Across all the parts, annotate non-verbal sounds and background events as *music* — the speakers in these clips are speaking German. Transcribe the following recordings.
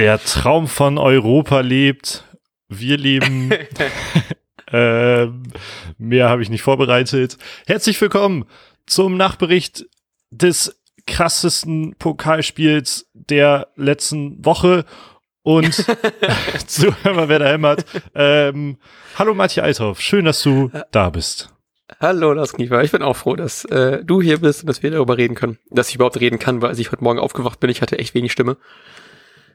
Der Traum von Europa lebt. Wir leben. *laughs* ähm, mehr habe ich nicht vorbereitet. Herzlich willkommen zum Nachbericht des krassesten Pokalspiels der letzten Woche. Und *laughs* *laughs* Zuhörer, wer da hämmert. Ähm, hallo Matthias Althoff, schön, dass du da bist. Hallo Lars Kniefer, ich bin auch froh, dass äh, du hier bist und dass wir darüber reden können. Dass ich überhaupt reden kann, weil als ich heute Morgen aufgewacht bin, ich hatte echt wenig Stimme.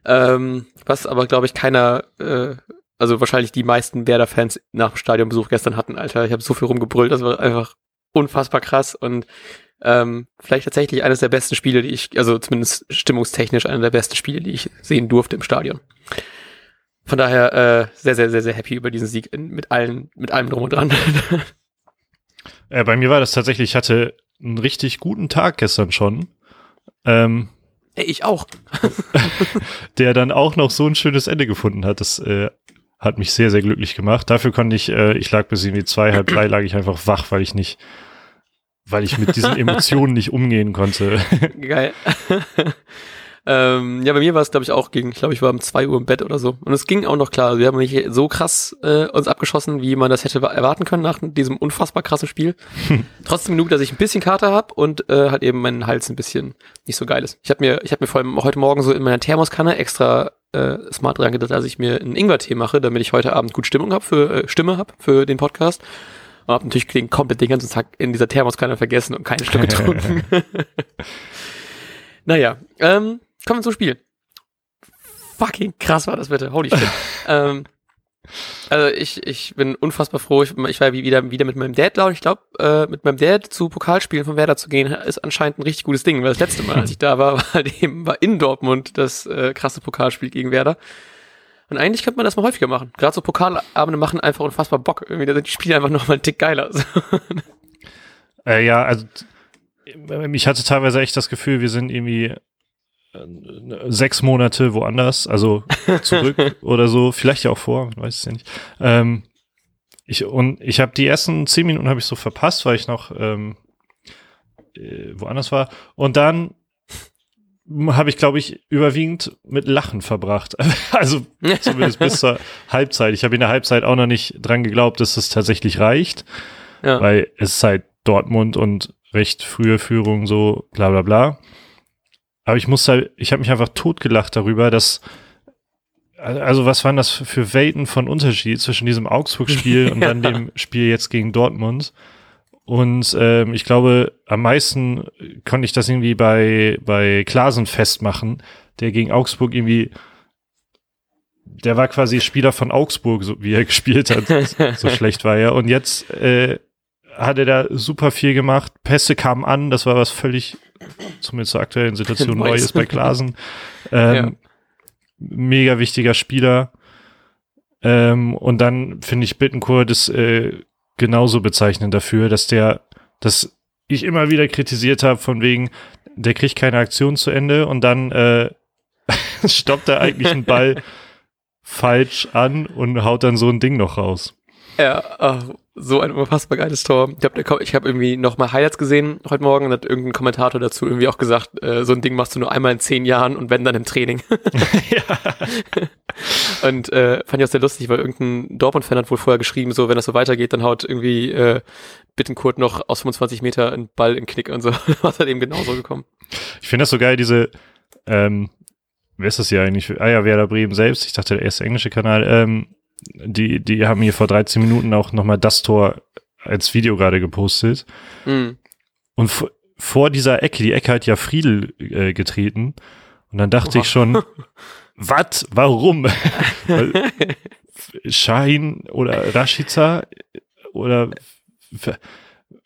Ähm, was aber, glaube ich, keiner, äh, also wahrscheinlich die meisten Werder-Fans nach dem Stadionbesuch gestern hatten, Alter. Ich habe so viel rumgebrüllt, das war einfach unfassbar krass und ähm, vielleicht tatsächlich eines der besten Spiele, die ich, also zumindest stimmungstechnisch einer der besten Spiele, die ich sehen durfte im Stadion. Von daher äh, sehr, sehr, sehr, sehr happy über diesen Sieg in, mit allen, mit allem drum und dran. *laughs* Äh, bei mir war das tatsächlich, ich hatte einen richtig guten Tag gestern schon. Ähm, Ey, ich auch. *laughs* der dann auch noch so ein schönes Ende gefunden hat. Das äh, hat mich sehr, sehr glücklich gemacht. Dafür konnte ich, äh, ich lag bis irgendwie zwei, halb drei, lag ich einfach wach, weil ich nicht, weil ich mit diesen *laughs* Emotionen nicht umgehen konnte. Geil. *laughs* Ähm, ja, bei mir war es, glaube ich, auch gegen, ich glaube, ich war um zwei Uhr im Bett oder so. Und es ging auch noch klar. Wir haben nicht so krass äh, uns abgeschossen, wie man das hätte erwarten können nach diesem unfassbar krassen Spiel. Trotzdem genug, dass ich ein bisschen Kater habe und äh, halt eben mein Hals ein bisschen nicht so geil ist. Ich habe mir, ich habe mir vor allem heute Morgen so in meiner Thermoskanne extra äh, smart dran gedacht, dass ich mir einen Ingwertee mache, damit ich heute Abend gut Stimmung habe für äh, Stimme habe für den Podcast. Und habe natürlich den komplett den ganzen Tag in dieser Thermoskanne vergessen und keine Stück *laughs* getrunken. *laughs* naja, ähm, Kommen wir zum Spiel. Fucking krass war das bitte. Holy shit. *laughs* ähm, also ich, ich bin unfassbar froh. Ich, ich war wieder, wieder mit meinem Dad, glaube ich. Ich glaube, äh, mit meinem Dad zu Pokalspielen von Werder zu gehen, ist anscheinend ein richtig gutes Ding, weil das letzte Mal, *laughs* als ich da war, war halt eben war in Dortmund das äh, krasse Pokalspiel gegen Werder. Und eigentlich könnte man das mal häufiger machen. Gerade so Pokalabende machen einfach unfassbar Bock. Irgendwie, da sind die Spiele einfach nochmal ein Tick geiler. äh, ja, also ich hatte teilweise echt das Gefühl, wir sind irgendwie sechs Monate woanders, also zurück *laughs* oder so, vielleicht ja auch vor, weiß es ja nicht. Ähm, ich, und ich habe die ersten zehn Minuten habe ich so verpasst, weil ich noch ähm, äh, woanders war. Und dann habe ich, glaube ich, überwiegend mit Lachen verbracht. *laughs* also zumindest bis zur *laughs* Halbzeit. Ich habe in der Halbzeit auch noch nicht dran geglaubt, dass es tatsächlich reicht. Ja. Weil es ist halt Dortmund und recht frühe Führung, so bla bla bla. Aber ich musste, halt, ich habe mich einfach totgelacht darüber, dass also was waren das für Welten von Unterschied zwischen diesem Augsburg-Spiel *laughs* und dann dem Spiel jetzt gegen Dortmund? Und ähm, ich glaube, am meisten konnte ich das irgendwie bei, bei Klasen festmachen, der gegen Augsburg irgendwie, der war quasi Spieler von Augsburg, so wie er *laughs* gespielt hat. so schlecht war er. Und jetzt äh, hat er da super viel gemacht. Pässe kamen an, das war was völlig, zumindest zur aktuellen Situation, *laughs* Neues bei Glasen. *laughs* Ähm, ja. Mega wichtiger Spieler. Ähm, und dann finde ich Bittencourt das äh, genauso bezeichnend dafür, dass der, dass ich immer wieder kritisiert habe, von wegen, der kriegt keine Aktion zu Ende und dann äh, *laughs* stoppt er eigentlich einen Ball falsch an und haut dann so ein Ding noch raus. Ja, oh, so ein unfassbar geiles Tor. Ich habe ich hab irgendwie noch mal Highlights gesehen heute Morgen und hat irgendein Kommentator dazu irgendwie auch gesagt, äh, so ein Ding machst du nur einmal in zehn Jahren und wenn dann im Training. *laughs* ja. Und äh, fand ich auch sehr lustig, weil irgendein Dortmund-Fan hat wohl vorher geschrieben, so wenn das so weitergeht, dann haut irgendwie äh, Bittenkurt noch aus 25 Meter einen Ball in Knick und so. *laughs* Was halt eben genauso gekommen. Ich finde das so geil, diese ähm, wer ist das hier eigentlich? Ah ja, Werder Bremen selbst. Ich dachte, der erste englische Kanal. Ähm, die, die haben hier vor 13 Minuten auch nochmal das Tor als Video gerade gepostet. Mhm. Und vor dieser Ecke, die Ecke hat ja Friedel äh, getreten. Und dann dachte oh. ich schon, *laughs* was? Warum? *laughs* Schein oder Rashica oder *laughs*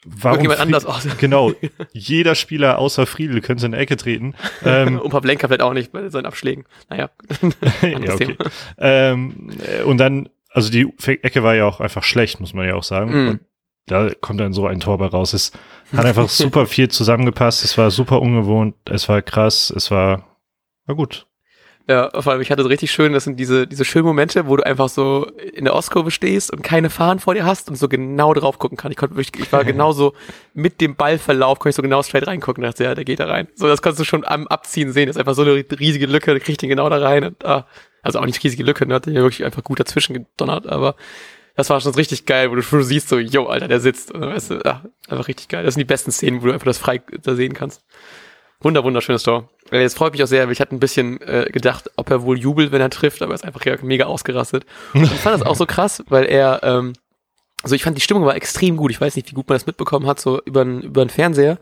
warum jemand anders aus. Genau, *laughs* jeder Spieler außer Friedel könnte in eine Ecke treten. Ähm, und Pavlenka vielleicht auch nicht bei seinen Abschlägen. Naja, *laughs* *laughs* ja, okay. Ähm, und dann, also die Ecke war ja auch einfach schlecht, muss man ja auch sagen. Mm. Und da kommt dann so ein Tor bei raus. Es hat einfach super viel zusammengepasst. Es war super ungewohnt. Es war krass. Es war, war gut. Ja, vor allem, ich hatte so richtig schön, das sind diese, diese schönen Momente, wo du einfach so in der Ostkurve stehst und keine Fahnen vor dir hast und so genau drauf gucken kann. Ich konnte wirklich, ich war *laughs* genauso mit dem Ballverlauf, konnte ich so genau straight reingucken und dachte, ja, der geht da rein. So, das kannst du schon am Abziehen sehen. Das ist einfach so eine riesige Lücke, da kriegt den genau da rein und, ah, also auch nicht riesige Lücke, ne, hat den ja wirklich einfach gut dazwischen gedonnert, aber das war schon richtig geil, wo du schon siehst, so, yo, Alter, der sitzt. Und, weißt du, ah, einfach richtig geil. Das sind die besten Szenen, wo du einfach das frei da sehen kannst. Wunder, wunderschönes Tor. Jetzt freut mich auch sehr, weil ich hatte ein bisschen äh, gedacht, ob er wohl jubelt, wenn er trifft, aber er ist einfach mega ausgerastet. Und ich fand das auch so krass, weil er, ähm, also ich fand die Stimmung war extrem gut. Ich weiß nicht, wie gut man das mitbekommen hat, so über den Fernseher.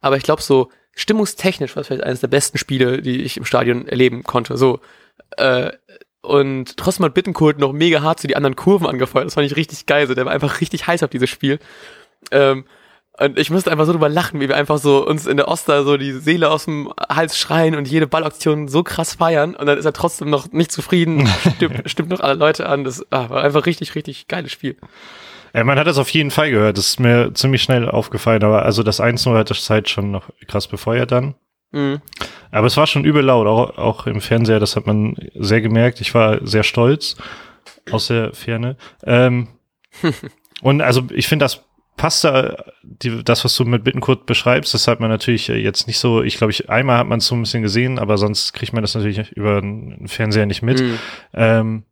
Aber ich glaube, so stimmungstechnisch war es vielleicht eines der besten Spiele, die ich im Stadion erleben konnte. So, äh, und trotzdem hat Bittenkurt noch mega hart zu die anderen Kurven angefeuert. Das fand ich richtig geil. So, der war einfach richtig heiß auf dieses Spiel. Ähm, und ich musste einfach so drüber lachen, wie wir einfach so uns in der Oster so die Seele aus dem Hals schreien und jede Ballaktion so krass feiern. Und dann ist er trotzdem noch nicht zufrieden, stimmt, *laughs* stimmt noch alle Leute an. Das ah, war einfach richtig, richtig geiles Spiel. Ja, man hat das auf jeden Fall gehört. Das ist mir ziemlich schnell aufgefallen. Aber also das 1-0 hat das Zeit schon noch krass befeuert dann. Mhm. Aber es war schon übel laut, auch, auch im Fernseher. Das hat man sehr gemerkt. Ich war sehr stolz aus der Ferne. Ähm, *laughs* und also ich finde, das passt da, die, das, was du mit Bittenkurt beschreibst, das hat man natürlich jetzt nicht so, ich glaube, ich, einmal hat man es so ein bisschen gesehen, aber sonst kriegt man das natürlich über den Fernseher nicht mit. Mhm. Ähm,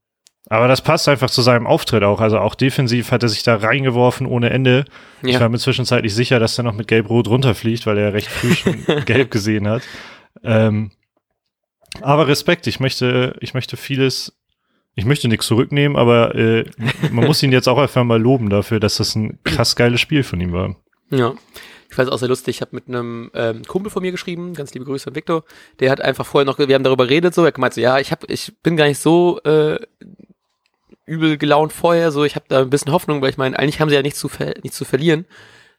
aber das passt einfach zu seinem Auftritt auch. Also auch defensiv hat er sich da reingeworfen ohne Ende. Ja. Ich war mir zwischenzeitlich sicher, dass er noch mit Gelb-Rot runterfliegt, weil er recht früh *laughs* schon Gelb gesehen hat. Ähm, aber Respekt, ich möchte, ich möchte vieles ich möchte nichts zurücknehmen, aber äh, man muss ihn jetzt auch einfach mal loben dafür, dass das ein krass geiles Spiel von ihm war. Ja. Ich fand es auch sehr lustig. Ich habe mit einem ähm, Kumpel von mir geschrieben, ganz liebe Grüße an Victor. Der hat einfach vorher noch, wir haben darüber geredet, so, er gemeint so, ja, ich hab, ich bin gar nicht so äh, übel gelaunt vorher, so, ich habe da ein bisschen Hoffnung, weil ich meine, eigentlich haben sie ja nichts zu, ver nichts zu verlieren.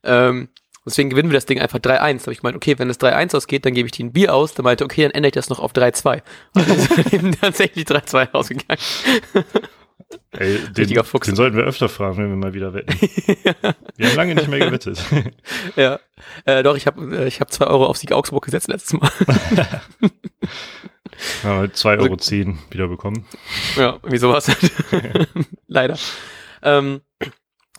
Ähm, Deswegen gewinnen wir das Ding einfach 3-1. Da habe ich gemeint, okay, wenn es 3-1 ausgeht, dann gebe ich dir ein Bier aus. Dann meinte, okay, dann ändere ich das noch auf 3-2. Und dann ist eben tatsächlich 3-2 ausgegangen. *laughs* Ey, den, den, sollten wir öfter fragen, wenn wir mal wieder wetten. *laughs* wir haben lange nicht mehr gewettet. *laughs* ja, äh, doch, ich habe äh, ich hab zwei Euro auf Sieg Augsburg gesetzt letztes Mal. ja, 2,10 Euro also, zehn wieder bekommen. Ja, wie sowas. Leider. Ähm,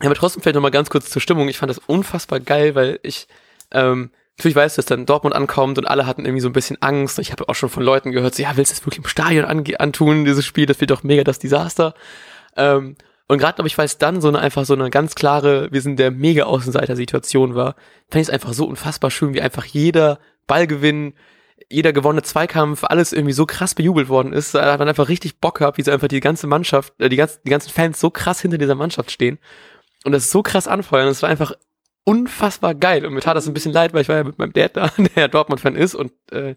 aber trotzdem vielleicht nochmal ganz kurz zur Stimmung. Ich fand das unfassbar geil, weil ich ähm, natürlich weiß, dass dann Dortmund ankommt und alle hatten irgendwie so ein bisschen Angst. Ich habe auch schon von Leuten gehört, so, ja, willst du es wirklich im Stadion antun, dieses Spiel? Das wird doch mega das Desaster. Ähm, und gerade, glaube ich, weil es dann so eine einfach so eine ganz klare, wir sind der mega Außenseiter-Situation war, fand ich es einfach so unfassbar schön, wie einfach jeder Ballgewinn, jeder gewonnene Zweikampf, alles irgendwie so krass bejubelt worden ist. Da hat man einfach richtig Bock gehabt, wie so einfach die ganze Mannschaft, äh, die, ganzen, die ganzen Fans so krass hinter dieser Mannschaft stehen und das so krass anfeuern. Das war einfach unfassbar geil. Und mir tat das ein bisschen leid, weil ich war ja mit meinem Dad da, *laughs* der ja Dortmund-Fan ist und äh,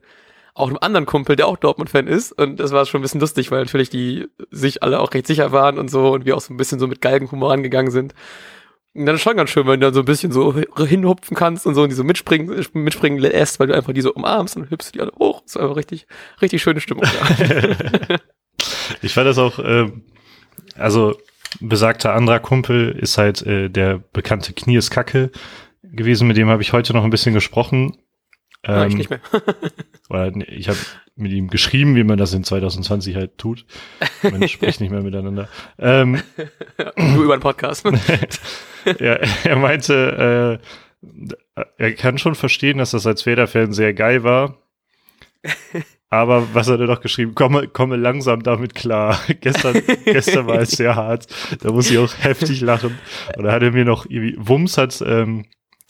auch einem anderen Kumpel, der auch Dortmund-Fan ist. Und das war schon ein bisschen lustig, weil natürlich die sich alle auch recht sicher waren und so und wir auch so ein bisschen so mit Galgenhumor angegangen sind. Und dann ist schon ganz schön, wenn du dann so ein bisschen so hinhupfen kannst und so und die so mitspringen, mitspringen lässt, weil du einfach die so umarmst und hüpfst die alle hoch. Das ist einfach richtig, richtig schöne Stimmung. *laughs* *laughs* Ich fand das auch, ähm, also besagter anderer Kumpel ist halt äh, der bekannte Knies Kacke gewesen, mit dem habe ich heute noch ein bisschen gesprochen. Ähm, ich nicht mehr. *laughs* *laughs* oder ich habe mit ihm geschrieben, wie man das in 2020 halt tut. Man spricht nicht mehr miteinander. Ähm, Nur über einen Podcast. *laughs* ja, er meinte, äh, er kann schon verstehen, dass das als Federfan sehr geil war. Aber was hat er doch geschrieben? Komme, komme langsam damit klar. *laughs* gestern, *laughs* gestern war es sehr hart. Da muss ich auch heftig lachen. Und da hat er mir noch irgendwie, Wums hat ähm,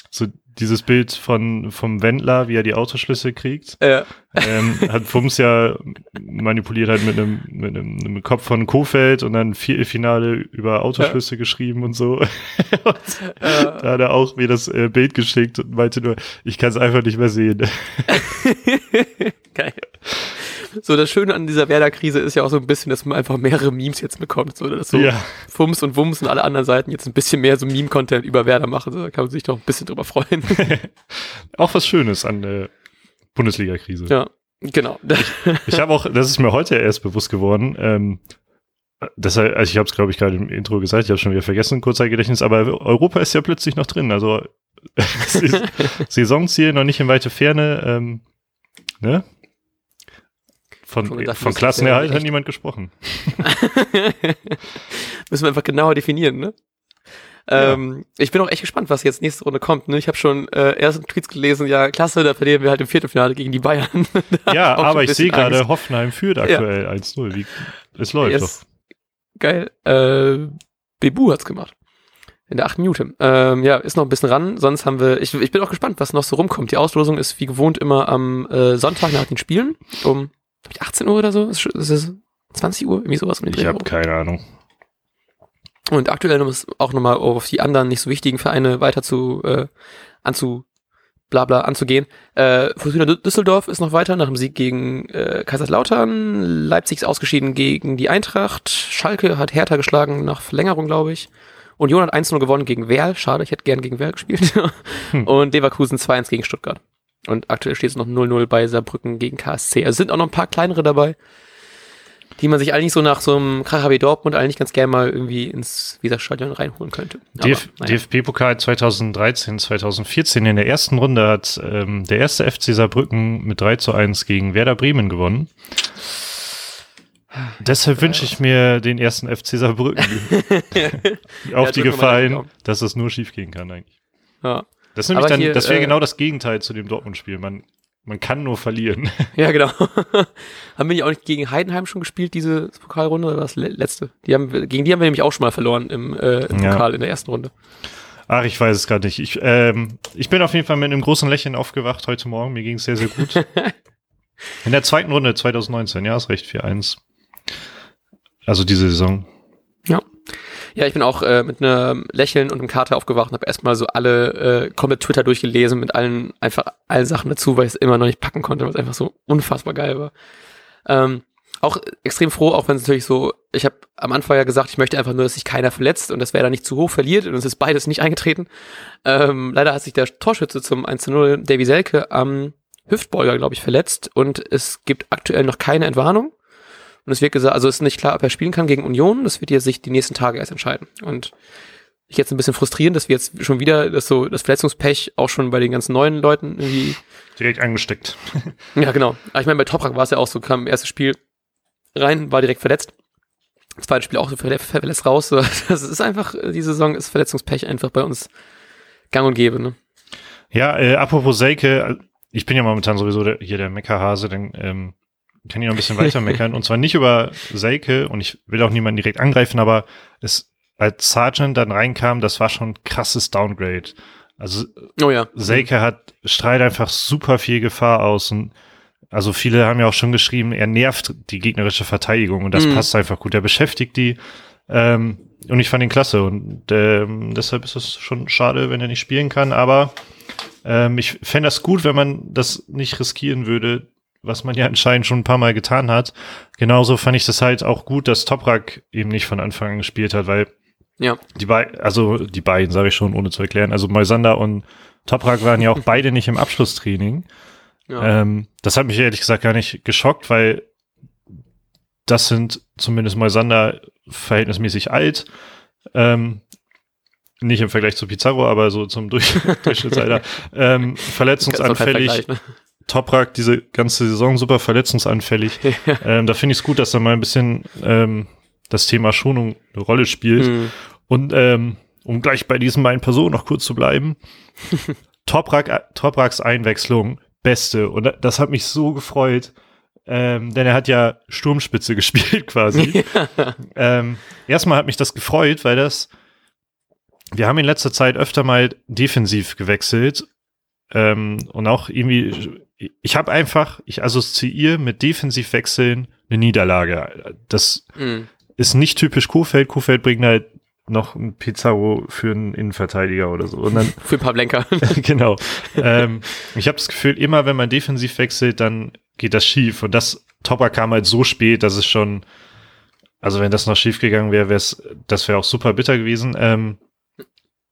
so dieses Bild von vom Wendler, wie er die Autoschlüssel kriegt. Ja. Ähm, hat Fums ja manipuliert halt mit einem, mit einem, Kopf von Kofeld und dann Finale über Autoschlüssel ja. geschrieben und so. *laughs* und ja. Da hat er auch mir das äh, Bild geschickt und meinte nur, ich kann es einfach nicht mehr sehen. *laughs* Geil. So, das Schöne an dieser Werder-Krise ist ja auch so ein bisschen, dass man einfach mehrere Memes jetzt bekommt. So, dass so ja. Fums und Wums und alle anderen Seiten jetzt ein bisschen mehr so Meme-Content über Werder machen. So, da kann man sich doch ein bisschen drüber freuen. *laughs* auch was Schönes an der Bundesliga-Krise. Ja, genau. ich, habe auch, das ist mir heute erst bewusst geworden, ähm, das, also ich habe es, glaube ich, gerade im Intro gesagt, ich habe schon wieder vergessen, Kurzzeitgedächtnis, aber Europa ist ja plötzlich noch drin. Also *laughs* Saisonziel noch nicht in weite Ferne. Ähm, ne? Von, von Klassenerhalt hat niemand gesprochen. *laughs* Müssen wir einfach genauer definieren, ne? Ja. Ähm, ich bin auch echt gespannt, was jetzt nächste Runde kommt. Ne? Ich habe schon äh, ersten Tweets gelesen, ja, klasse, da verlieren wir halt im Viertelfinale gegen die Bayern. *laughs* ja, aber ich sehe gerade, Hoffenheim führt aktuell ja. 1-0. Es läuft yes. doch. Geil. Äh, Bebu hat's gemacht. In der achten Minute. Ähm, ja, ist noch ein bisschen ran. Sonst haben wir, ich, ich bin auch gespannt, was noch so rumkommt. Die Auslosung ist wie gewohnt immer am äh, Sonntag nach den Spielen. Um 18 Uhr oder so. Ist, ist es 20 Uhr? Irgendwie sowas. Ich habe keine Ahnung. Und aktuell ist auch nochmal auf die anderen nicht so wichtigen Vereine weiter zu äh, anzu bla bla anzugehen. Äh, Fortuna Düsseldorf ist noch weiter nach dem Sieg gegen äh, Kaiserslautern. Leipzig ist ausgeschieden gegen die Eintracht. Schalke hat Hertha geschlagen nach Verlängerung, glaube ich. Union hat 1-0 gewonnen gegen Werl. Schade, ich hätte gern gegen Werl gespielt. hm. *laughs* Und Leverkusen 2-1 gegen Stuttgart. Und aktuell steht es noch 0-0 bei Saarbrücken gegen KSC. Also sind auch noch ein paar kleinere dabei die man sich eigentlich so nach so einem KHB Dortmund eigentlich ganz gerne mal irgendwie ins Weserstadion reinholen könnte. DF naja. DFB-Pokal 2013, 2014 in der ersten Runde hat ähm, der erste FC Saarbrücken mit 3 zu 1 gegen Werder Bremen gewonnen. Deshalb wünsche ich mir den ersten FC Saarbrücken *laughs* auf ja, die Gefallen, dass es nur schief gehen kann eigentlich. Ja. Das, das wäre äh, genau das Gegenteil zu dem Dortmund-Spiel. Man man kann nur verlieren. *laughs* Ja, genau. *laughs* haben wir die auch nicht gegen Heidenheim schon gespielt, diese Pokalrunde, oder was letzte? Die haben, gegen die haben wir nämlich auch schon mal verloren im, äh, im ja. Pokal in der ersten Runde. Ach, ich weiß es gerade nicht. Ich, ähm, ich bin auf jeden Fall mit einem großen Lächeln aufgewacht heute Morgen. Mir ging es sehr, sehr gut. *laughs* in der zweiten Runde 2019, ja, ist recht, 4-1. Also diese Saison. Ja. Ich bin auch äh, mit einem Lächeln und einem Kater aufgewacht und habe erstmal so alle äh, komplett Twitter durchgelesen mit allen einfach allen Sachen dazu, weil ich es immer noch nicht packen konnte, was einfach so unfassbar geil war. Ähm, auch extrem froh, auch wenn es natürlich so, ich habe am Anfang ja gesagt, ich möchte einfach nur, dass sich keiner verletzt und dass wer da nicht zu hoch verliert und es ist beides nicht eingetreten. Ähm, leider hat sich der Torschütze zum 1-0, Davy Selke, am Hüftbeuger, glaube ich, verletzt und es gibt aktuell noch keine Entwarnung. Und es wird gesagt, also ist nicht klar, ob er spielen kann gegen Union. Das wird ja sich die nächsten Tage erst entscheiden. Und ich jetzt ein bisschen frustrierend, dass wir jetzt schon wieder das so das Verletzungspech auch schon bei den ganzen neuen Leuten irgendwie direkt angesteckt. *laughs* ja, genau. Aber ich meine, bei Toprak war es ja auch so, kam erstes Spiel rein, war direkt verletzt. Zweites Spiel auch so verletzt raus. *laughs* Das ist einfach, die Saison ist Verletzungspech einfach bei uns gang und gäbe. Ne? Ja, äh, apropos Seike, ich bin ja momentan sowieso der, hier der Meckerhase, denn ähm, kann ich noch ein bisschen weiter meckern. und zwar nicht über Seike und ich will auch niemanden direkt angreifen, aber es, als Sergeant dann reinkam, das war schon krasses Downgrade. Also oh ja. Seike hat, strahlt einfach super viel Gefahr aus und also viele haben ja auch schon geschrieben, er nervt die gegnerische Verteidigung und das mhm. passt einfach gut. Er beschäftigt die ähm, und ich fand ihn klasse und ähm, deshalb ist es schon schade, wenn er nicht spielen kann, aber ähm, ich fände das gut, wenn man das nicht riskieren würde, was man ja anscheinend schon ein paar Mal getan hat. Genauso fand ich das halt auch gut, dass Toprak eben nicht von Anfang an gespielt hat, weil ja. die beiden, also die beiden, sage ich schon, ohne zu erklären, also Moisander und Toprak waren ja auch *laughs* beide nicht im Abschlusstraining. Ja. Ähm, das hat mich ehrlich gesagt gar nicht geschockt, weil das sind zumindest Moisander verhältnismäßig alt. Ähm, nicht im Vergleich zu Pizarro, aber so zum Durch *laughs* Durchschnittsalter. ähm, verletzungsanfällig. Ne? Toprak diese ganze Saison super verletzungsanfällig. *laughs* Ja. Ähm, da finde ich es gut, dass da mal ein bisschen ähm, das Thema Schonung eine Rolle spielt. Mhm. Und ähm, um gleich bei diesen beiden Personen noch kurz zu bleiben, *laughs* Toprak, Topraks Einwechslung, beste. Und das hat mich so gefreut. Ähm, denn er hat ja Sturmspitze *laughs* gespielt quasi. Ja. Ähm, erstmal hat mich das gefreut, weil das, wir haben in letzter Zeit öfter mal defensiv gewechselt ähm, und auch irgendwie ich habe einfach, ich assoziiere mit Defensivwechseln eine Niederlage. Das mm. ist nicht typisch Kofeld. Kofeld bringt halt noch ein Pizarro für einen Innenverteidiger oder so. Und dann, *laughs* für Pavlenka. *laughs* genau. ähm, ich habe das Gefühl, immer wenn man defensiv wechselt, dann geht das schief. Und das Topper kam halt so spät, dass es schon, also wenn das noch schief gegangen wäre, wäre es, das wäre auch super bitter gewesen. Ähm,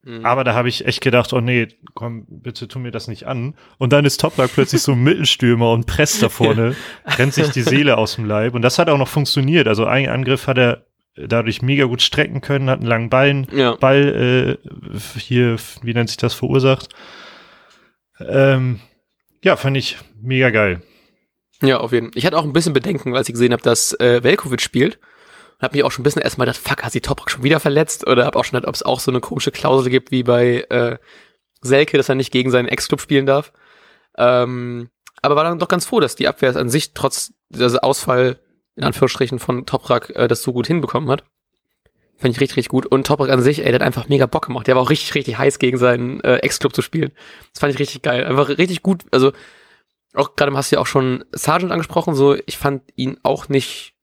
Mhm. Aber da habe ich echt gedacht, oh nee, komm, bitte tu mir das nicht an. Und dann ist Toprak plötzlich so ein Mittelstürmer und presst da vorne, rennt sich die Seele aus dem Leib. Und das hat auch noch funktioniert. Also ein Angriff hat er dadurch mega gut strecken können, hat einen langen Ballen, ja. Ball äh, hier, wie nennt sich das, verursacht. Ähm, ja, fand ich mega geil. Ja, auf jeden Fall. Ich hatte auch ein bisschen Bedenken, als ich gesehen habe, dass äh, Velkovic spielt. Und habe mich auch schon ein bisschen erstmal gedacht, fuck, hat sie Toprak schon wieder verletzt? Oder habe auch schon gedacht, ob es auch so eine komische Klausel gibt wie bei äh, Selke, dass er nicht gegen seinen Ex-Club spielen darf. Ähm, aber war dann doch ganz froh, dass die Abwehr an sich trotz dieser Ausfall in Anführungsstrichen von Toprak äh, das so gut hinbekommen hat. Fand ich richtig, richtig gut. Und Toprak an sich, ey, der hat einfach mega Bock gemacht. Der war auch richtig, richtig heiß, gegen seinen äh, Ex-Club zu spielen. Das fand ich richtig geil. Einfach richtig gut. Also, auch gerade hast du ja auch schon Sargent angesprochen, so, ich fand ihn auch nicht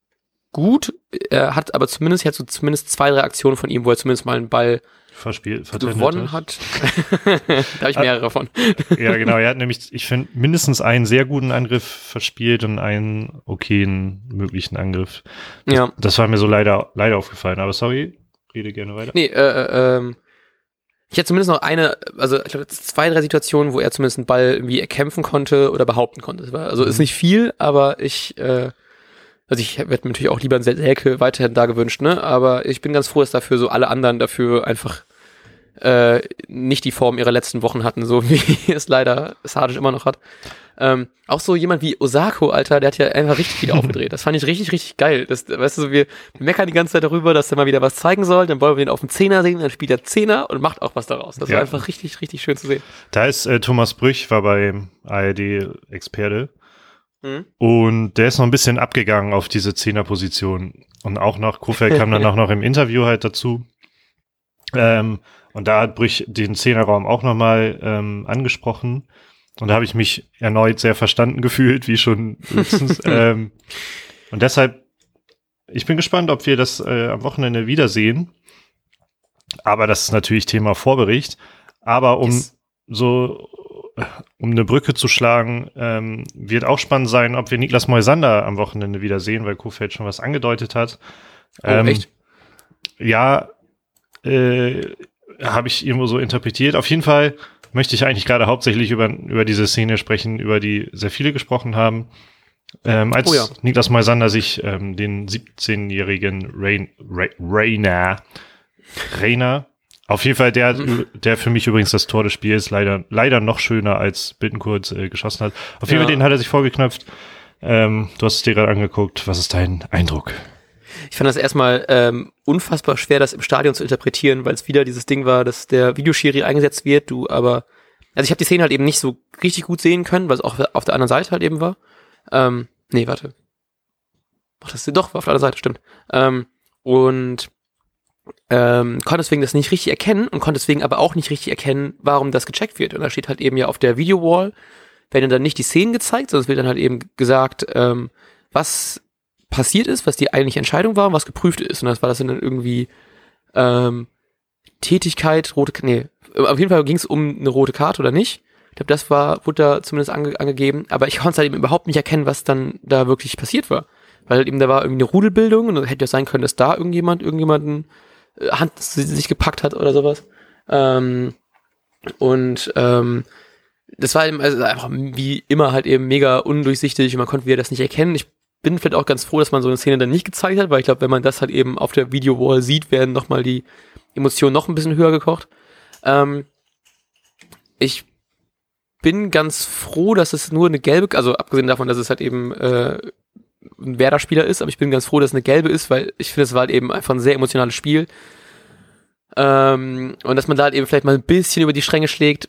gut. Er hat aber zumindest, jetzt so zumindest zwei, drei Aktionen von ihm, wo er zumindest mal einen Ball Verspiel, gewonnen hat. *laughs* da habe ich mehrere von. ja, *laughs* genau. Er hat nämlich, ich finde, mindestens einen sehr guten Angriff verspielt und einen okayen möglichen Angriff. Das, Ja. das war mir so leider, leider aufgefallen. Aber sorry, rede gerne weiter. Nee, äh, äh, ähm, ich hatte zumindest noch eine, also ich glaube zwei, drei Situationen, wo er zumindest einen Ball irgendwie erkämpfen konnte oder behaupten konnte. War, also ist Mhm. nicht viel, aber ich, äh, also ich hätte mir natürlich auch lieber einen Selke weiterhin da gewünscht, ne? Aber ich bin ganz froh, dass dafür so alle anderen dafür einfach äh, nicht die Form ihrer letzten Wochen hatten, so *laughs* wie es leider Sardic immer noch hat. Ähm, auch so jemand wie Osako, Alter, der hat ja einfach richtig viel *laughs* aufgedreht. Das fand ich richtig, richtig geil. Das, weißt du, wir, meckern die ganze Zeit darüber, dass er mal wieder was zeigen soll, dann wollen wir ihn auf den Zehner sehen, dann spielt er Zehner und macht auch was daraus. Das Ja. war einfach richtig, richtig schön zu sehen. Da ist äh, Thomas Brüch, war bei ARD-Experte. Mhm. Und der ist noch ein bisschen abgegangen auf diese Zehnerposition. Und auch noch, Kofeld kam dann *laughs* auch noch im Interview halt dazu. Ähm, und da hat Brüch den Zehnerraum auch nochmal ähm, angesprochen. Und da habe ich mich erneut sehr verstanden *laughs* gefühlt, wie schon letztens. *laughs* ähm, und deshalb, ich bin gespannt, ob wir das äh, am Wochenende wiedersehen. Aber das ist natürlich Thema Vorbericht. Aber um Yes. so, um eine Brücke zu schlagen, ähm, wird auch spannend sein, ob wir Niklas Moisander am Wochenende wiedersehen, weil Kofeld schon was angedeutet hat. Oh, Ähm, echt? Ja, äh, habe ich irgendwo so interpretiert. Auf jeden Fall möchte ich eigentlich gerade hauptsächlich über, über diese Szene sprechen, über die sehr viele gesprochen haben. Ähm, als Oh ja. Niklas Moisander sich ähm, den 17-jährigen Rain, Ra Rainer, Rainer, auf jeden Fall der, Mhm. der für mich übrigens das Tor des Spiels leider, leider noch schöner als Bittenkurt äh, geschossen hat. Auf jeden Ja. Fall den hat er sich vorgeknöpft. Ähm, du hast es dir gerade angeguckt. Was ist dein Eindruck? Ich fand das erstmal ähm, unfassbar schwer, das im Stadion zu interpretieren, weil es wieder dieses Ding war, dass der Videoschiri eingesetzt wird, du aber, also ich habe die Szene halt eben nicht so richtig gut sehen können, weil es auch auf der anderen Seite halt eben war. Ähm, nee, warte. Ach, das doch, war auf der anderen Seite, stimmt. Ähm, und ähm, konnte deswegen das nicht richtig erkennen und konnte deswegen aber auch nicht richtig erkennen, warum das gecheckt wird. Und da steht halt eben ja auf der Video-Wall, werden dann nicht die Szenen gezeigt, sondern es wird dann halt eben gesagt, ähm, was passiert ist, was die eigentliche Entscheidung war und was geprüft ist. Und das war das dann irgendwie ähm, Tätigkeit, rote, nee, auf jeden Fall ging es um eine rote Karte oder nicht. Ich glaube, das war, wurde da zumindest ange angegeben, aber ich *laughs* konnte es halt eben überhaupt nicht erkennen, was dann da wirklich passiert war. Weil halt eben da war irgendwie eine Rudelbildung und dann hätte ja sein können, dass da irgendjemand, irgendjemanden Hand sich gepackt hat oder sowas. Ähm, und ähm, das war eben also einfach wie immer halt eben mega undurchsichtig und man konnte wieder das nicht erkennen. Ich bin vielleicht auch ganz froh, dass man so eine Szene dann nicht gezeigt hat, weil ich glaube, wenn man das halt eben auf der Video-Wall sieht, werden nochmal die Emotionen noch ein bisschen höher gekocht. Ähm, ich bin ganz froh, dass es nur eine gelbe, also abgesehen davon, dass es halt eben äh, ein Werder-Spieler ist, aber ich bin ganz froh, dass es eine gelbe ist, weil ich finde, es war halt eben einfach ein sehr emotionales Spiel. Ähm, und dass man da halt eben vielleicht mal ein bisschen über die Stränge schlägt,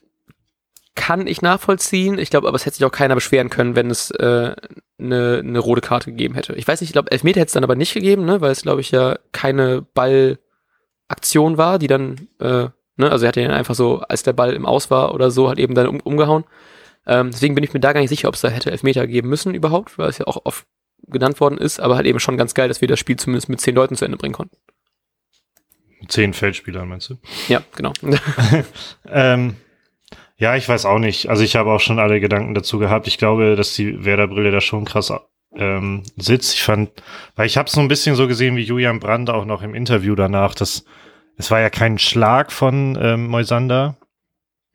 kann ich nachvollziehen. Ich glaube, aber es hätte sich auch keiner beschweren können, wenn es äh, eine, rote Karte gegeben hätte. Ich weiß nicht, ich glaube, Elfmeter hätte es dann aber nicht gegeben, ne, weil es, glaube ich, ja keine Ballaktion war, die dann, äh, ne, also er hat ja einfach so, als der Ball im Aus war oder so, halt eben dann um, umgehauen. Ähm, deswegen bin ich mir da gar nicht sicher, ob es da hätte Elfmeter geben müssen überhaupt, weil es ja auch oft genannt worden ist, aber halt eben schon ganz geil, dass wir das Spiel zumindest mit zehn Leuten zu Ende bringen konnten. Zehn Feldspieler, meinst du? Ja, genau. *laughs* *laughs* Ähm, ja, ich weiß auch nicht. Also ich habe auch schon alle Gedanken dazu gehabt. Ich glaube, dass die Werder-Brille da schon krass ähm, sitzt. Ich fand, weil ich habe es so ein bisschen so gesehen wie Julian Brandt auch noch im Interview danach, dass es war ja kein Schlag von ähm, Moisander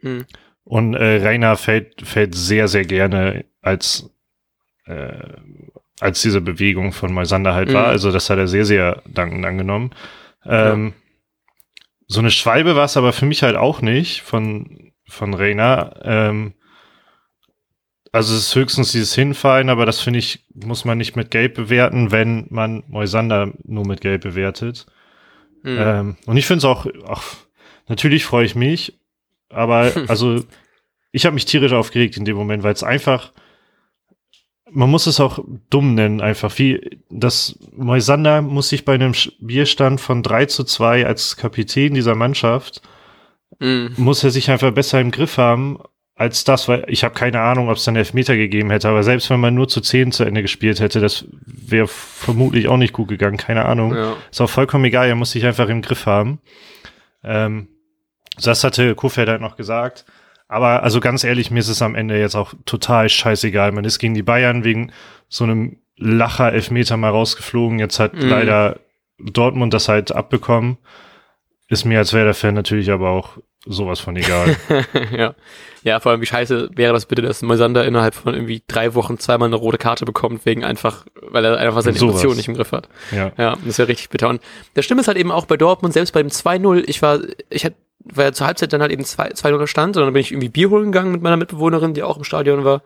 hm. und äh, Rainer fällt, fällt sehr, sehr gerne als äh, als diese Bewegung von Moisander halt Mhm. war. Also das hat er sehr, sehr dankend angenommen. Ähm, So eine Schwalbe war es aber für mich halt auch nicht von, von Reina. Ähm, also es ist höchstens dieses Hinfallen, aber das finde ich, muss man nicht mit Gelb bewerten, wenn man Moisander nur mit Gelb bewertet. Mhm. Ähm, und ich finde es auch, ach, natürlich freue ich mich, aber *laughs* also ich habe mich tierisch aufgeregt in dem Moment, weil es einfach, man muss es auch dumm nennen, einfach wie das Moisander muss sich bei einem Bierstand von 3 zu 2 als Kapitän dieser Mannschaft, mhm. muss er sich einfach besser im Griff haben als das, weil ich habe keine Ahnung, ob es dann Elfmeter gegeben hätte, aber selbst wenn man nur zu zehn zu Ende gespielt hätte, das wäre vermutlich auch nicht gut gegangen, keine Ahnung. Ja. Ist auch vollkommen egal, er muss sich einfach im Griff haben. Ähm, das hatte Kofeld halt noch gesagt. Aber also ganz ehrlich, mir ist es am Ende jetzt auch total scheißegal. Man ist gegen die Bayern wegen so einem Lacher Elfmeter mal rausgeflogen. Jetzt hat mhm. leider Dortmund das halt abbekommen. Ist mir als Werder-Fan natürlich aber auch sowas von egal. *laughs* ja. ja, vor allem wie scheiße wäre das bitte, dass Moisander innerhalb von irgendwie drei Wochen zweimal eine rote Karte bekommt, wegen einfach, weil er einfach seine sowas. Emotionen nicht im Griff hat. Ja. ja, das wäre richtig bitter. Und der Stimme ist halt eben auch bei Dortmund, selbst bei dem 2-0, ich war, ich hatte, weil ja zur Halbzeit dann halt eben 2-0 stand, und dann bin ich irgendwie Bier holen gegangen mit meiner Mitbewohnerin, die auch im Stadion war,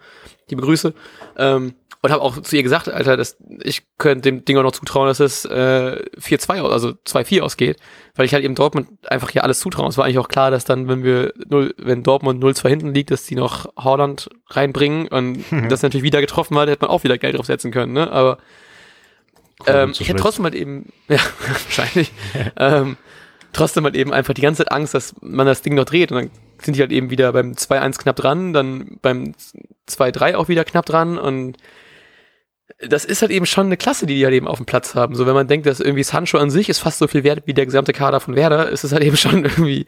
die begrüße. Ähm, und habe auch zu ihr gesagt, Alter, dass ich könnte dem Ding auch noch zutrauen, dass es äh, 4-2, also 2-4 ausgeht, weil ich halt eben Dortmund einfach hier alles zutraue. Es war eigentlich auch klar, dass dann, wenn wir 0, wenn Dortmund 0-2 hinten liegt, dass die noch Holland reinbringen und mhm. *laughs* das natürlich wieder getroffen hat, hätte man auch wieder Geld draufsetzen können, ne? Aber ähm, ich hätte trotzdem halt eben, *laughs* ja, wahrscheinlich, *laughs* ähm, trotzdem halt eben einfach die ganze Zeit Angst, dass man das Ding noch dreht und dann sind die halt eben wieder beim 2-1 knapp dran, dann beim 2-3 auch wieder knapp dran und das ist halt eben schon eine Klasse, die die halt eben auf dem Platz haben. So, wenn man denkt, dass irgendwie Sancho an sich ist fast so viel wert wie der gesamte Kader von Werder, ist es halt eben schon *laughs* irgendwie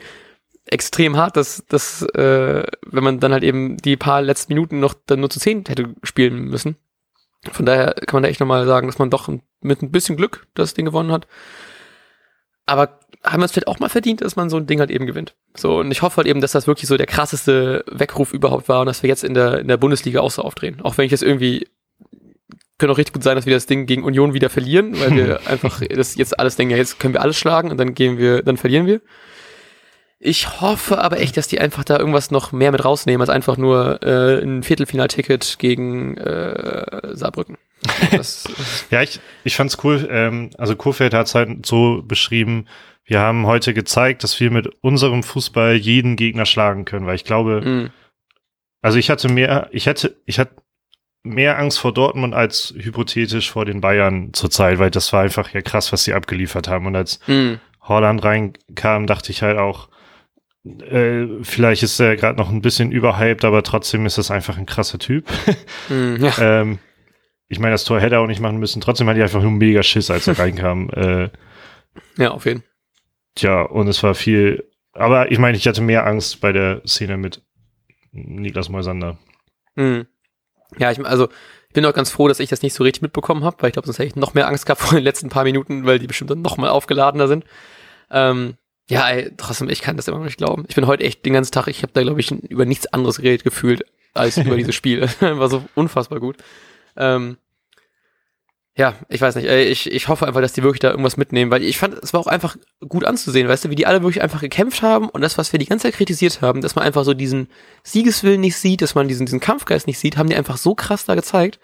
extrem hart, dass, dass äh, wenn man dann halt eben die paar letzten Minuten noch dann nur zu zehn hätte spielen müssen. Von daher kann man da echt nochmal sagen, dass man doch mit ein bisschen Glück das Ding gewonnen hat. Aber haben wir es vielleicht auch mal verdient, dass man so ein Ding halt eben gewinnt. So, und ich hoffe halt eben, dass das wirklich so der krasseste Weckruf überhaupt war und dass wir jetzt in der, in der Bundesliga auch so aufdrehen. Auch wenn ich jetzt irgendwie könnte auch richtig gut sein, dass wir das Ding gegen Union wieder verlieren, weil wir einfach das jetzt alles denken, ja, jetzt können wir alles schlagen und dann gehen wir, dann verlieren wir. Ich hoffe aber echt, dass die einfach da irgendwas noch mehr mit rausnehmen, als einfach nur äh, ein Viertelfinalticket gegen äh, Saarbrücken. *laughs* Das, ja, ich, ich fand's cool. Ähm, also Kurfeld hat es halt so beschrieben, wir haben heute gezeigt, dass wir mit unserem Fußball jeden Gegner schlagen können, weil ich glaube, mm. also ich hatte mehr, ich hätte, ich hatte mehr Angst vor Dortmund als hypothetisch vor den Bayern zurzeit, weil das war einfach ja krass, was sie abgeliefert haben. Und als mhm. Holland reinkam, dachte ich halt auch, äh, vielleicht ist er gerade noch ein bisschen überhyped, aber trotzdem ist das einfach ein krasser Typ. *laughs* Mhm, ja. *laughs* ähm, ich meine, das Tor hätte er auch nicht machen müssen. Trotzdem hatte ich einfach nur mega Schiss, als er reinkam. *laughs* Äh, ja, auf jeden Fall. Tja, und es war viel, aber ich meine, ich hatte mehr Angst bei der Szene mit Niklas Moisander. Mhm. Ja, ich also ich bin auch ganz froh, dass ich das nicht so richtig mitbekommen habe, weil ich glaube, sonst hätte ich noch mehr Angst gehabt vor den letzten paar Minuten, weil die bestimmt dann noch mal aufgeladener sind. Ähm, ja, ey, trotzdem, ich kann das immer noch nicht glauben. Ich bin heute echt den ganzen Tag, ich habe da glaube ich über nichts anderes geredet gefühlt als über *laughs* dieses Spiel. *laughs* War so unfassbar gut. Ähm, ja, ich weiß nicht, ich, ich hoffe einfach, dass die wirklich da irgendwas mitnehmen, weil ich fand, es war auch einfach gut anzusehen, weißt du, wie die alle wirklich einfach gekämpft haben und das, was wir die ganze Zeit kritisiert haben, dass man einfach so diesen Siegeswillen nicht sieht, dass man diesen, diesen Kampfgeist nicht sieht, haben die einfach so krass da gezeigt.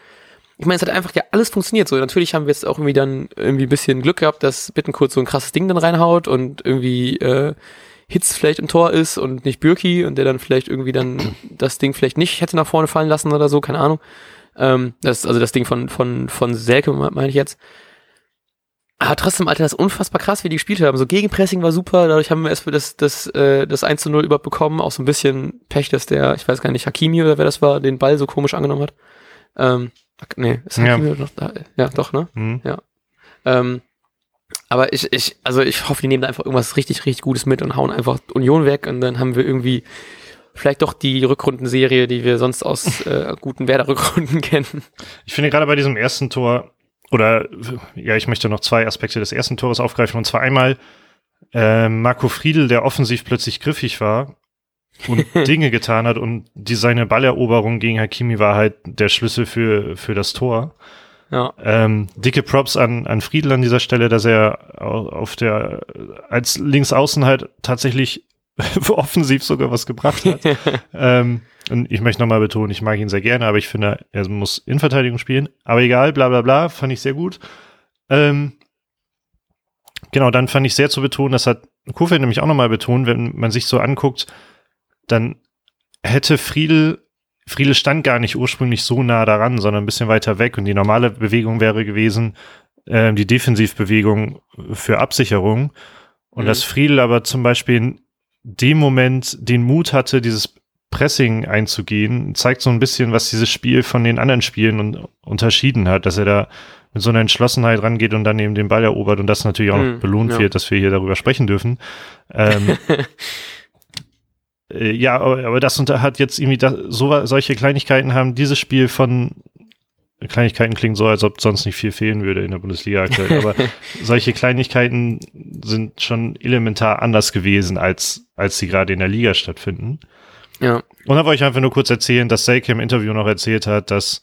Ich meine, es hat einfach ja alles funktioniert so. Natürlich haben wir jetzt auch irgendwie dann irgendwie ein bisschen Glück gehabt, dass Bittenkurt so ein krasses Ding dann reinhaut und irgendwie äh, Hitz vielleicht im Tor ist und nicht Bürki und der dann vielleicht irgendwie dann das Ding vielleicht nicht hätte nach vorne fallen lassen oder so, keine Ahnung. Ähm, das, also das Ding von, von, von Selke, meine ich jetzt. Aber trotzdem, Alter, das ist unfassbar krass, wie die gespielt haben. So Gegenpressing war super, dadurch haben wir erst das, das, äh, das 1 zu 0 überhaupt bekommen. Auch so ein bisschen Pech, dass der, ich weiß gar nicht, Hakimi oder wer das war, den Ball so komisch angenommen hat. Ähm, nee, ist Hakimi ja. noch da? Ja, doch, ne? Mhm. Ja. Ähm, aber ich, ich, also ich hoffe, die nehmen da einfach irgendwas richtig, richtig Gutes mit und hauen einfach Union weg und dann haben wir irgendwie vielleicht doch die Rückrundenserie, die wir sonst aus *laughs* äh, guten Werder-Rückrunden kennen. Ich finde gerade bei diesem ersten Tor, oder ja, ich möchte noch zwei Aspekte des ersten Tores aufgreifen. Und zwar einmal äh, Marco Friedl, der offensiv plötzlich griffig war und *laughs* Dinge getan hat und die seine Balleroberung gegen Hakimi war halt der Schlüssel für, für das Tor. Ja. Ähm, dicke Props an, an Friedl an dieser Stelle, dass er auf der, als Linksaußen halt tatsächlich *laughs* offensiv sogar was gebracht hat. *laughs* ähm, und ich möchte nochmal betonen, ich mag ihn sehr gerne, aber ich finde, er muss in Verteidigung spielen. Aber egal, bla bla bla, fand ich sehr gut. Ähm, genau, dann fand ich sehr zu betonen, das hat Kofeld nämlich auch nochmal betont, wenn man sich so anguckt, dann hätte Friedel, Friedel stand gar nicht ursprünglich so nah daran, sondern ein bisschen weiter weg und die normale Bewegung wäre gewesen, äh, die Defensivbewegung für Absicherung. Und mhm. dass Friedel aber zum Beispiel in dem Moment den Mut hatte, dieses Pressing einzugehen, zeigt so ein bisschen, was dieses Spiel von den anderen Spielen un unterschieden hat, dass er da mit so einer Entschlossenheit rangeht und dann eben den Ball erobert und das natürlich auch noch mhm, belohnt ja. wird, dass wir hier darüber sprechen dürfen. Ähm, *laughs* äh, ja, aber, aber das hat jetzt irgendwie das, so, solche Kleinigkeiten haben dieses Spiel von Kleinigkeiten klingen so, als ob sonst nicht viel fehlen würde in der Bundesliga aktuell. *laughs* Aber solche Kleinigkeiten sind schon elementar anders gewesen, als, als sie gerade in der Liga stattfinden. Ja. Und da wollte ich einfach nur kurz erzählen, dass Selke im Interview noch erzählt hat, dass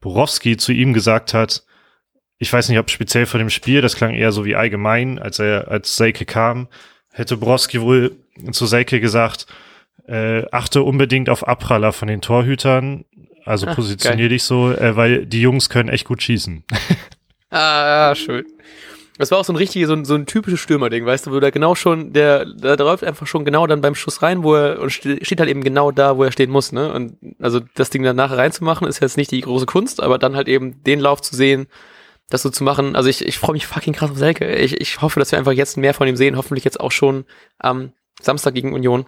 Borowski zu ihm gesagt hat, ich weiß nicht, ob speziell vor dem Spiel, das klang eher so wie allgemein, als er, als Selke kam, hätte Borowski wohl zu Selke gesagt, äh, achte unbedingt auf Abpraller von den Torhütern, also Ach, positionier dich so, äh, weil die Jungs können echt gut schießen. *laughs* ah, schön. Das war auch so ein richtiges, so ein, so ein typisches Stürmerding, weißt du, wo der genau schon, der, der, läuft einfach schon genau dann beim Schuss rein, wo er, und steht halt eben genau da, wo er stehen muss, ne? Und also das Ding dann nachher reinzumachen, ist jetzt nicht die große Kunst, aber dann halt eben den Lauf zu sehen, das so zu machen. Also ich, ich freue mich fucking krass auf Selke. Ich, ich hoffe, dass wir einfach jetzt mehr von ihm sehen, hoffentlich jetzt auch schon am Samstag gegen Union.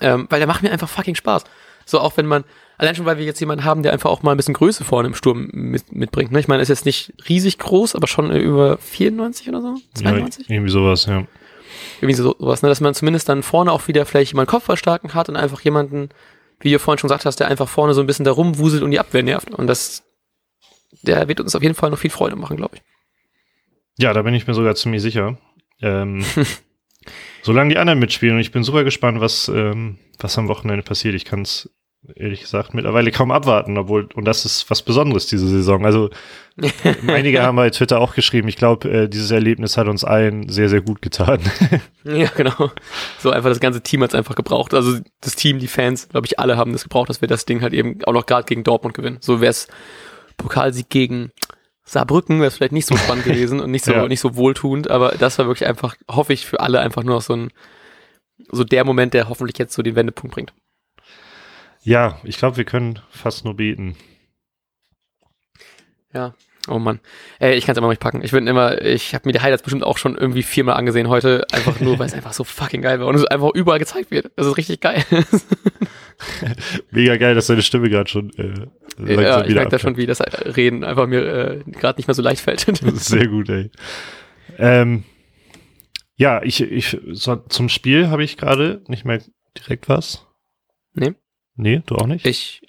Ähm, weil der macht mir einfach fucking Spaß. So auch wenn man, allein schon, weil wir jetzt jemanden haben, der einfach auch mal ein bisschen Größe vorne im Sturm mit, mitbringt. Ne? Ich meine, ist jetzt nicht riesig groß, aber schon über 94 oder so? 92? Ja, irgendwie sowas, ja. Irgendwie so, sowas, ne? dass man zumindest dann vorne auch wieder vielleicht jemanden Kopfverstärken hat und einfach jemanden, wie du vorhin schon gesagt hast, der einfach vorne so ein bisschen da rumwuselt und die Abwehr nervt. Und das, der wird uns auf jeden Fall noch viel Freude machen, glaube ich. Ja, da bin ich mir sogar ziemlich sicher. Ähm, *laughs* solange die anderen mitspielen und ich bin super gespannt, was, ähm, was am Wochenende passiert. Ich kann es ehrlich gesagt mittlerweile kaum abwarten, obwohl, und das ist was Besonderes diese Saison. Also *laughs* einige haben bei Twitter auch geschrieben, ich glaube, äh, dieses Erlebnis hat uns allen sehr, sehr gut getan. *laughs* ja, genau. So einfach das ganze Team hat es einfach gebraucht. Also das Team, die Fans, glaube ich, alle haben das gebraucht, dass wir das Ding halt eben auch noch gerade gegen Dortmund gewinnen. So wäre es Pokalsieg gegen Saarbrücken, wäre es vielleicht nicht so spannend *laughs* gewesen und nicht so, ja. nicht so wohltuend, aber das war wirklich einfach, hoffe ich, für alle einfach nur noch so ein, so der Moment, der hoffentlich jetzt so den Wendepunkt bringt. Ja, ich glaube, wir können fast nur beten. Ja, oh Mann. Ey, ich kann es immer noch nicht packen. Ich bin immer, ich habe mir die Highlights bestimmt auch schon irgendwie viermal angesehen heute, einfach nur, weil es *laughs* einfach so fucking geil war und es einfach überall gezeigt wird. Das ist richtig geil. *laughs* Mega geil, dass deine Stimme gerade schon äh, ja, ich merke da schon, wie das Reden einfach mir äh, gerade nicht mehr so leicht fällt. *laughs* sehr gut, ey. Ähm, ja, ich, ich so, zum Spiel habe ich gerade nicht mehr direkt was. Nee. Nee, du auch nicht? Ich,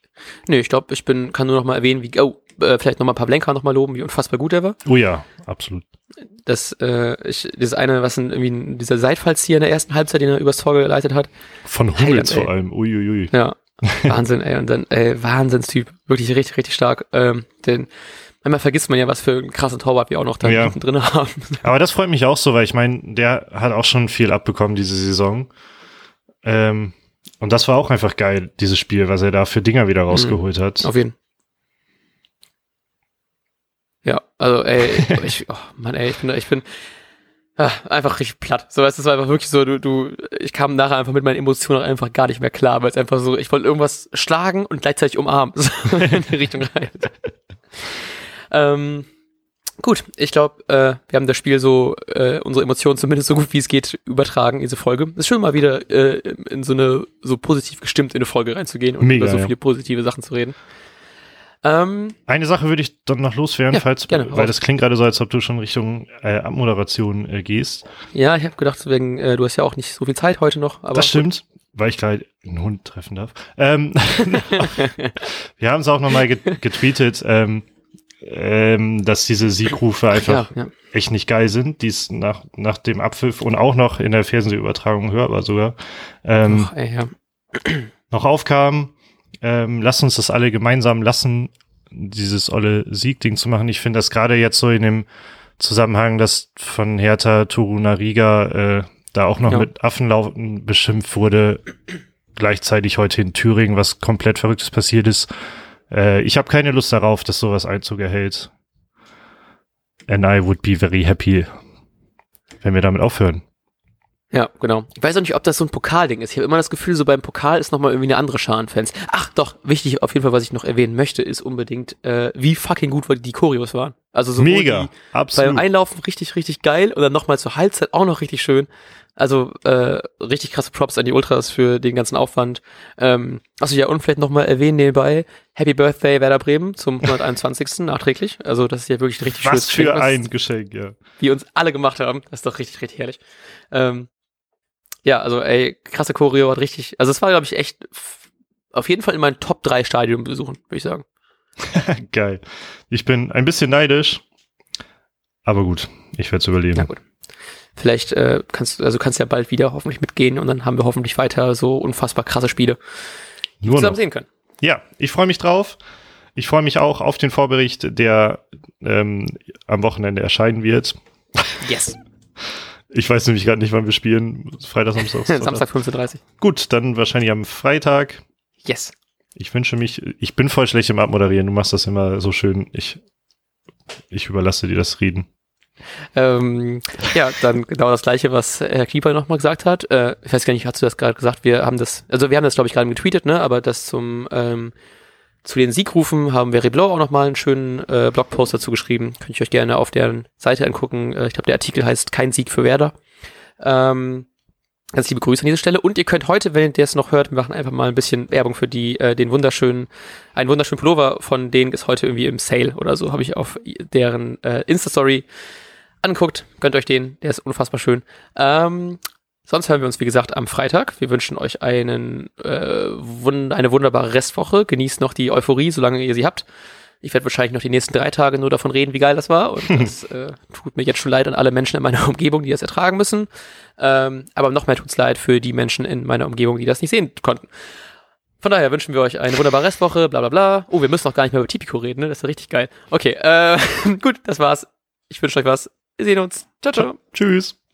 nee, ich glaube, ich bin, kann nur noch mal erwähnen, wie, oh, äh, vielleicht noch mal Pavlenka noch mal loben, wie unfassbar gut er war. Oh ja, absolut. Das, äh, ich, das eine, was in, irgendwie dieser Seitfallzieher in der ersten Halbzeit, den er übers Tor geleitet hat. Von Hummels vor allem, uiuiui. Ja, Wahnsinn, ey, und dann, ey, Wahnsinnstyp, wirklich richtig, richtig stark. Ähm, denn manchmal vergisst man ja, was für einen krassen Torwart wir auch noch da ja. drin haben. *laughs* Aber das freut mich auch so, weil ich meine, der hat auch schon viel abbekommen diese Saison. Ähm, und das war auch einfach geil, dieses Spiel, was er da für Dinger wieder rausgeholt mhm. hat. Auf jeden Fall. Ja, also ey, *laughs* ich, oh Mann, ey, ich bin, ich bin ah, einfach richtig platt. So, weißt, es war einfach wirklich so, du, du, ich kam nachher einfach mit meinen Emotionen einfach gar nicht mehr klar, weil es einfach so, ich wollte irgendwas schlagen und gleichzeitig umarmen, *laughs* so in die Richtung rein. Ähm, gut, ich glaube, äh, wir haben das Spiel so, äh, unsere Emotionen zumindest so gut wie es geht übertragen, diese Folge. Es ist schön mal wieder äh, in so eine, so positiv gestimmt in eine Folge reinzugehen und Mega, über so viele positive Sachen zu reden. Ähm, Eine Sache würde ich dann noch loswerden, ja, falls, gerne, weil das klingt gerade so, als ob du schon Richtung äh, Abmoderation äh, gehst. Ja, ich habe gedacht, wegen, äh, du hast ja auch nicht so viel Zeit heute noch. Aber das stimmt, gut. weil ich gerade einen Hund treffen darf. Ähm, *laughs* *laughs* wir haben es auch nochmal getweetet, ähm, ähm, dass diese Siegrufe einfach ja, ja. echt nicht geil sind, die es nach, nach dem Abpfiff und auch noch in der Fernsehübertragung hörbar sogar ähm, Och, ey, ja. noch aufkamen ähm, lass uns das alle gemeinsam lassen, dieses olle Siegding zu machen. Ich finde das gerade jetzt so in dem Zusammenhang, dass von Hertha Torunariga äh, da auch noch Ja. mit Affenlauten beschimpft wurde. Gleichzeitig heute in Thüringen was komplett Verrücktes passiert ist. Äh, ich habe keine Lust darauf, dass sowas Einzug erhält. And I would be very happy, wenn wir damit aufhören. Ja, genau. Ich weiß auch nicht, ob das so ein Pokalding ist. Ich habe immer das Gefühl, so beim Pokal ist nochmal irgendwie eine andere Scharenfans. Ach, doch, wichtig auf jeden Fall, was ich noch erwähnen möchte, ist unbedingt, äh, wie fucking gut die Choreos waren. Also sowohl Mega, die beim absolut. Einlaufen richtig, richtig geil und dann nochmal zur Halbzeit auch noch richtig schön. Also äh, richtig krasse Props an die Ultras für den ganzen Aufwand. Ähm, achso, ja, und vielleicht nochmal erwähnen nebenbei, Happy Birthday Werder Bremen zum *laughs* 121. nachträglich. Also das ist ja wirklich ein richtig schönes Was für Geschenk, was ein Geschenk, ja. wir uns alle gemacht haben. Das ist doch richtig, richtig herrlich. Ähm, ja, also ey, krasse Choreo hat richtig, also es war, glaube ich, echt auf jeden Fall in meinen Top 3 Stadien besuchen, würde ich sagen. *laughs* Geil. Ich bin ein bisschen neidisch, aber gut, ich werde es überleben. Na gut. Vielleicht äh, kannst du, also kannst ja bald wieder hoffentlich mitgehen und dann haben wir hoffentlich weiter so unfassbar krasse Spiele, die wir Nur zusammen noch. sehen können. Ja, ich freue mich drauf. Ich freue mich auch auf den Vorbericht, der ähm, am Wochenende erscheinen wird. Yes. *laughs* Ich weiß nämlich gerade nicht, wann wir spielen. Freitag, Samstag. *laughs* Samstag 15.30 Gut, dann wahrscheinlich am Freitag. Yes. Ich wünsche mich, ich bin voll schlecht im Abmoderieren. Du machst das immer so schön. Ich, ich überlasse dir das Reden. Ähm, ja, dann genau das gleiche, was Herr Knieper nochmal gesagt hat. Äh, ich weiß gar nicht, hast du das gerade gesagt? Wir haben das, also wir haben das, glaube ich, gerade getweetet, ne? Aber das zum ähm, zu den Siegrufen haben wir Reblau auch nochmal einen schönen äh, Blogpost dazu geschrieben. Könnt ihr euch gerne auf deren Seite angucken. Äh, ich glaube, der Artikel heißt Kein Sieg für Werder. Ähm, ganz liebe Grüße an dieser Stelle. Und ihr könnt heute, wenn ihr es noch hört, wir machen einfach mal ein bisschen Werbung für die, äh, den wunderschönen, einen wunderschönen Pullover von denen ist heute irgendwie im Sale oder so, habe ich auf deren äh, Insta-Story anguckt. Gönnt euch den, der ist unfassbar schön. Ähm, sonst hören wir uns, wie gesagt, am Freitag. Wir wünschen euch einen, äh, wund eine wunderbare Restwoche. Genießt noch die Euphorie, solange ihr sie habt. Ich werde wahrscheinlich noch die nächsten drei Tage nur davon reden, wie geil das war. Und das *laughs* äh, tut mir jetzt schon leid an alle Menschen in meiner *laughs* Umgebung, die das ertragen müssen. Ähm, aber noch mehr tut's leid für die Menschen in meiner Umgebung, die das nicht sehen konnten. Von daher wünschen wir euch eine wunderbare Restwoche, bla bla bla. Oh, wir müssen noch gar nicht mehr über Tipico reden, ne? Das ist richtig geil. Okay, äh, *laughs* gut, das war's. Ich wünsche euch was. Wir sehen uns. Ciao, ciao. Tschüss.